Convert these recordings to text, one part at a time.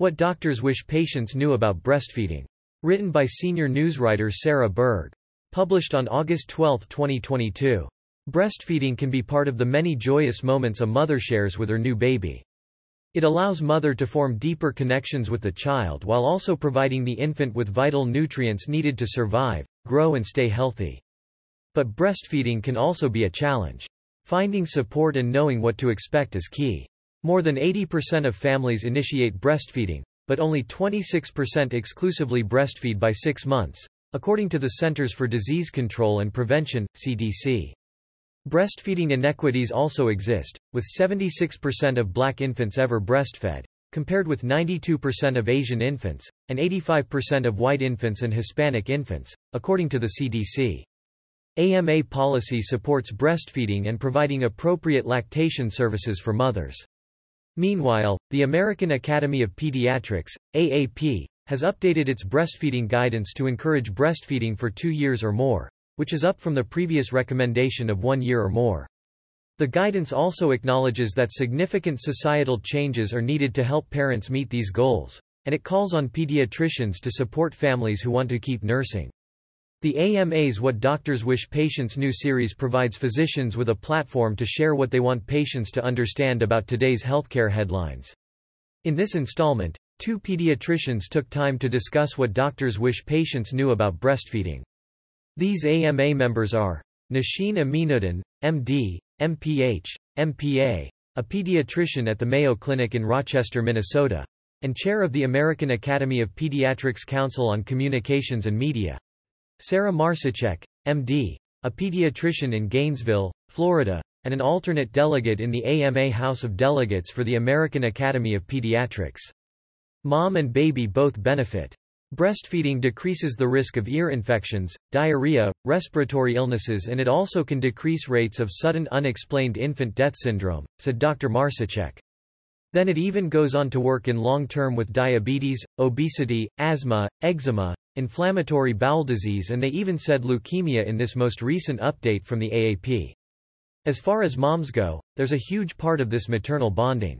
What doctors wish patients knew about breastfeeding. Written by senior newswriter Sarah Berg. Published on August 12, 2022. Breastfeeding can be part of the many joyous moments a mother shares with her new baby. It allows mother to form deeper connections with the child while also providing the infant with vital nutrients needed to survive, grow and stay healthy. But breastfeeding can also be a challenge. Finding support and knowing what to expect is key. More than 80% of families initiate breastfeeding, but only 26% exclusively breastfeed by six months, according to the Centers for Disease Control and Prevention, CDC. Breastfeeding inequities also exist, with 76% of black infants ever breastfed, compared with 92% of Asian infants, and 85% of white infants and Hispanic infants, according to the CDC. AMA policy supports breastfeeding and providing appropriate lactation services for mothers. Meanwhile, the American Academy of Pediatrics, AAP, has updated its breastfeeding guidance to encourage breastfeeding for two years or more, which is up from the previous recommendation of one year or more. The guidance also acknowledges that significant societal changes are needed to help parents meet these goals, and it calls on pediatricians to support families who want to keep nursing. The AMA's What Doctors Wish Patients Knew series provides physicians with a platform to share what they want patients to understand about today's healthcare headlines. In this installment, two pediatricians took time to discuss what doctors wish patients knew about breastfeeding. These AMA members are Nusheen Ameenuddin, MD, MPH, MPA, a pediatrician at the Mayo Clinic in Rochester, Minnesota, and chair of the American Academy of Pediatrics Council on Communications and Media. Sarah Marsicek, MD, a pediatrician in Gainesville, Florida, and an alternate delegate in the AMA House of Delegates for the American Academy of Pediatrics. Mom and baby both benefit. Breastfeeding decreases the risk of ear infections, diarrhea, respiratory illnesses and it also can decrease rates of sudden unexplained infant death syndrome, said Dr. Marsicek. Then it even goes on to work in long-term with diabetes, obesity, asthma, eczema, inflammatory bowel disease and they even said leukemia in this most recent update from the AAP. As far as moms go, there's a huge part of this maternal bonding.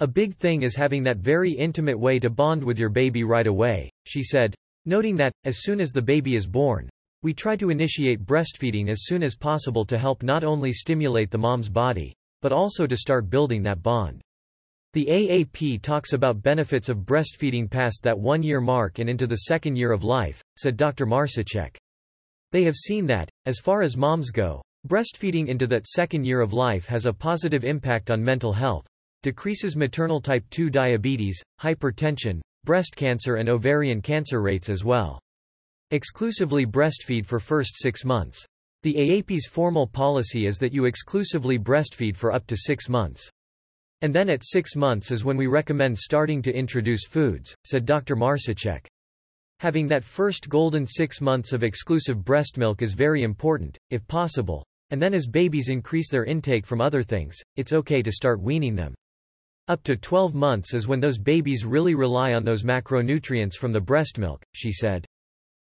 A big thing is having that very intimate way to bond with your baby right away, she said, noting that, as soon as the baby is born, we try to initiate breastfeeding as soon as possible to help not only stimulate the mom's body, but also to start building that bond. The AAP talks about benefits of breastfeeding past that one-year mark and into the second year of life, said Dr. Marsicek. They have seen that, as far as moms go, breastfeeding into that second year of life has a positive impact on mental health, decreases maternal type 2 diabetes, hypertension, breast cancer and ovarian cancer rates as well. Exclusively breastfeed for first six months. The AAP's formal policy is that you exclusively breastfeed for up to six months. And then at six months is when we recommend starting to introduce foods, said Dr. Marsicek. Having that first golden six months of exclusive breast milk is very important, if possible. And then as babies increase their intake from other things, it's okay to start weaning them. Up to 12 months is when those babies really rely on those macronutrients from the breast milk, she said.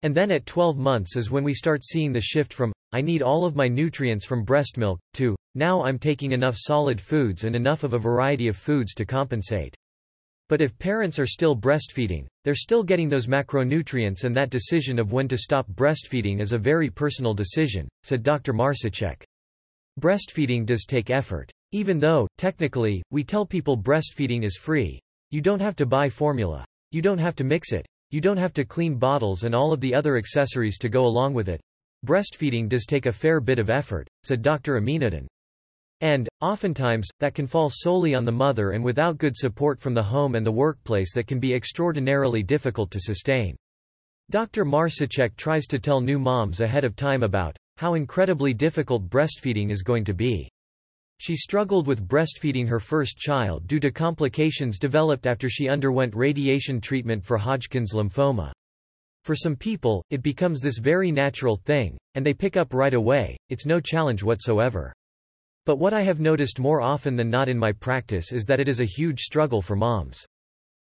And then at 12 months is when we start seeing the shift from, I need all of my nutrients from breast milk, to, now I'm taking enough solid foods and enough of a variety of foods to compensate. But if parents are still breastfeeding, they're still getting those macronutrients and that decision of when to stop breastfeeding is a very personal decision, said Dr. Marsicek. Breastfeeding does take effort. Even though, technically, we tell people breastfeeding is free. You don't have to buy formula. You don't have to mix it. You don't have to clean bottles and all of the other accessories to go along with it. Breastfeeding does take a fair bit of effort, said Dr. Ameenuddin. And, oftentimes, that can fall solely on the mother and without good support from the home and the workplace that can be extraordinarily difficult to sustain. Dr. Marsicek tries to tell new moms ahead of time about how incredibly difficult breastfeeding is going to be. She struggled with breastfeeding her first child due to complications developed after she underwent radiation treatment for Hodgkin's lymphoma. For some people, it becomes this very natural thing, and they pick up right away, it's no challenge whatsoever. But what I have noticed more often than not in my practice is that it is a huge struggle for moms.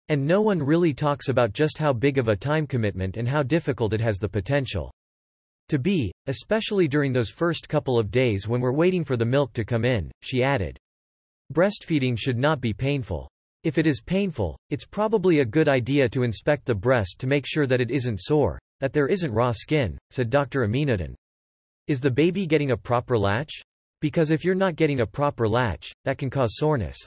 And no one really talks about just how big of a time commitment and how difficult it has the potential to be, especially during those first couple of days when we're waiting for the milk to come in, she added. Breastfeeding should not be painful. If it is painful, it's probably a good idea to inspect the breast to make sure that it isn't sore, that there isn't raw skin, said Dr. Ameenuddin. Is the baby getting a proper latch? Because if you're not getting a proper latch, that can cause soreness.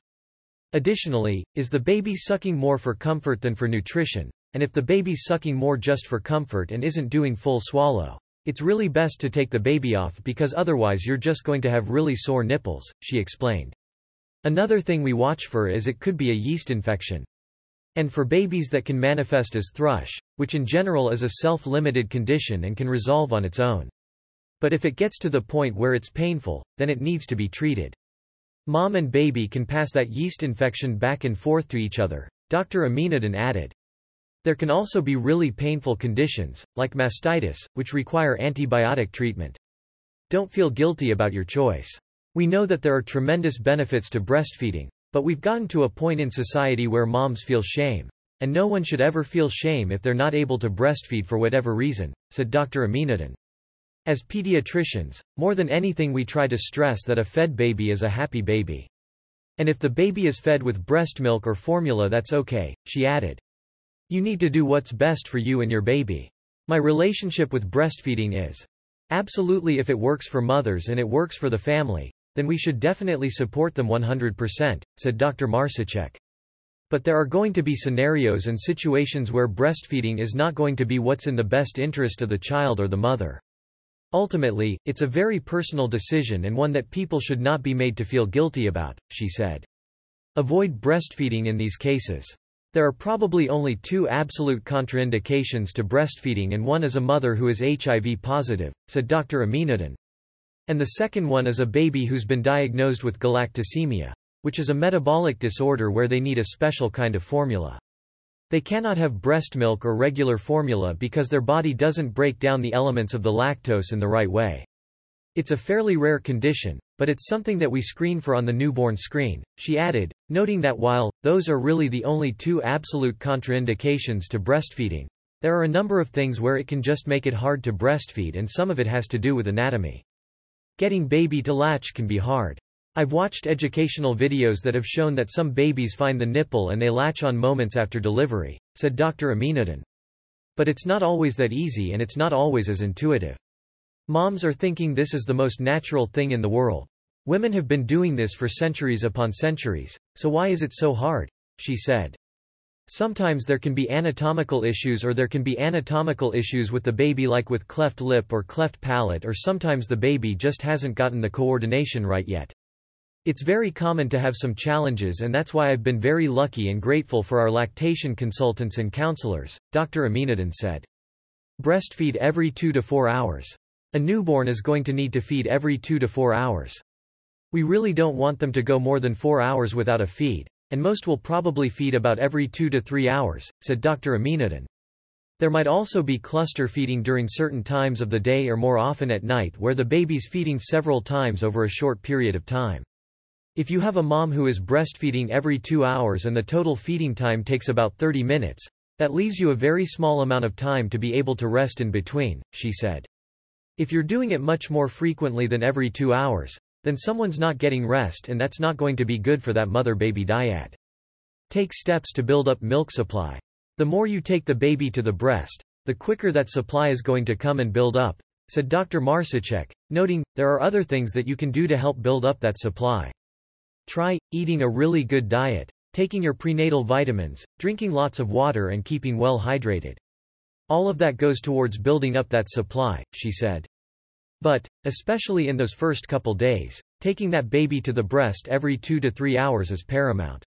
Additionally, is the baby sucking more for comfort than for nutrition? And if the baby's sucking more just for comfort and isn't doing full swallow, it's really best to take the baby off because otherwise you're just going to have really sore nipples, she explained. Another thing we watch for is it could be a yeast infection. And for babies that can manifest as thrush, which in general is a self-limited condition and can resolve on its own. But if it gets to the point where it's painful, then it needs to be treated. Mom and baby can pass that yeast infection back and forth to each other, Dr. Ameenuddin added. There can also be really painful conditions, like mastitis, which require antibiotic treatment. Don't feel guilty about your choice. We know that there are tremendous benefits to breastfeeding, but we've gotten to a point in society where moms feel shame. And no one should ever feel shame if they're not able to breastfeed for whatever reason, said Dr. Ameenuddin. As pediatricians, more than anything we try to stress that a fed baby is a happy baby. And if the baby is fed with breast milk or formula that's okay, she added. You need to do what's best for you and your baby. My relationship with breastfeeding is absolutely if it works for mothers and it works for the family, then we should definitely support them 100%, said Dr. Marsicek. But there are going to be scenarios and situations where breastfeeding is not going to be what's in the best interest of the child or the mother. Ultimately, it's a very personal decision and one that people should not be made to feel guilty about, she said. Avoid breastfeeding in these cases. There are probably only two absolute contraindications to breastfeeding and one is a mother who is HIV positive, said Dr. Ameenuddin. And the second one is a baby who's been diagnosed with galactosemia, which is a metabolic disorder where they need a special kind of formula. They cannot have breast milk or regular formula because their body doesn't break down the elements of the lactose in the right way. It's a fairly rare condition, but it's something that we screen for on the newborn screen, she added, noting that while, those are really the only two absolute contraindications to breastfeeding, there are a number of things where it can just make it hard to breastfeed and some of it has to do with anatomy. Getting baby to latch can be hard. I've watched educational videos that have shown that some babies find the nipple and they latch on moments after delivery, said Dr. Ameenuddin. But it's not always that easy and it's not always as intuitive. Moms are thinking this is the most natural thing in the world. Women have been doing this for centuries upon centuries, so why is it so hard? She said. Sometimes there can be anatomical issues or there can be anatomical issues with the baby like with cleft lip or cleft palate or sometimes the baby just hasn't gotten the coordination right yet. It's very common to have some challenges and that's why I've been very lucky and grateful for our lactation consultants and counselors, Dr. Ameenuddin said. Breastfeed every 2 to 4 hours. A newborn is going to need to feed every 2 to 4 hours. We really don't want them to go more than 4 hours without a feed. And most will probably feed about every 2 to 3 hours, said Dr. Ameenuddin. There might also be cluster feeding during certain times of the day or more often at night where the baby's feeding several times over a short period of time. If you have a mom who is breastfeeding every 2 hours and the total feeding time takes about 30 minutes, that leaves you a very small amount of time to be able to rest in between, she said. If you're doing it much more frequently than every 2 hours, then someone's not getting rest and that's not going to be good for that mother-baby dyad. Take steps to build up milk supply. The more you take the baby to the breast, the quicker that supply is going to come and build up, said Dr. Marsicek, noting, there are other things that you can do to help build up that supply. Try, eating a really good diet, taking your prenatal vitamins, drinking lots of water and keeping well hydrated. All of that goes towards building up that supply, she said. But, especially in those first couple days, taking that baby to the breast every two to three hours is paramount.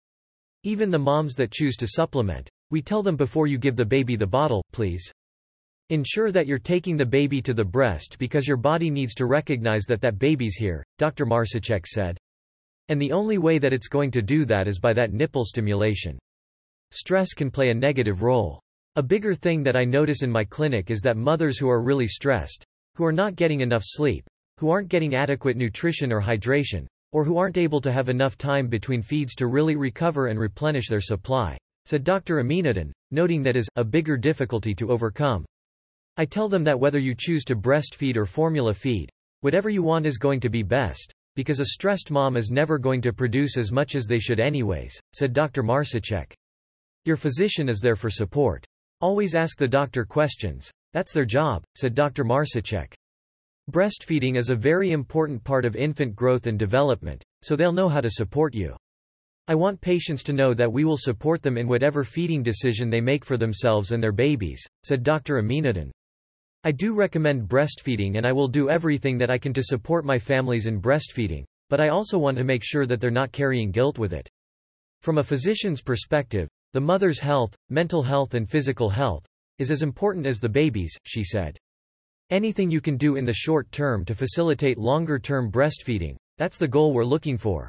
Even the moms that choose to supplement, we tell them before you give the baby the bottle, please. Ensure that you're taking the baby to the breast because your body needs to recognize that that baby's here, Dr. Marsicek said. And the only way that it's going to do that is by that nipple stimulation. Stress can play a negative role. A bigger thing that I notice in my clinic is that mothers who are really stressed, who are not getting enough sleep, who aren't getting adequate nutrition or hydration, or who aren't able to have enough time between feeds to really recover and replenish their supply, said Dr. Ameenuddin, noting that is a bigger difficulty to overcome. I tell them that whether you choose to breastfeed or formula feed, whatever you want is going to be best, because a stressed mom is never going to produce as much as they should anyways, said Dr. Marsicek. Your physician is there for support. Always ask the doctor questions. That's their job, said Dr. Marsicek. Breastfeeding is a very important part of infant growth and development, so they'll know how to support you. I want patients to know that we will support them in whatever feeding decision they make for themselves and their babies, said Dr. Ameenuddin. I do recommend breastfeeding and I will do everything that I can to support my families in breastfeeding, but I also want to make sure that they're not carrying guilt with it. From a physician's perspective, the mother's health, mental health and physical health, is as important as the baby's, she said. Anything you can do in the short term to facilitate longer-term breastfeeding, that's the goal we're looking for.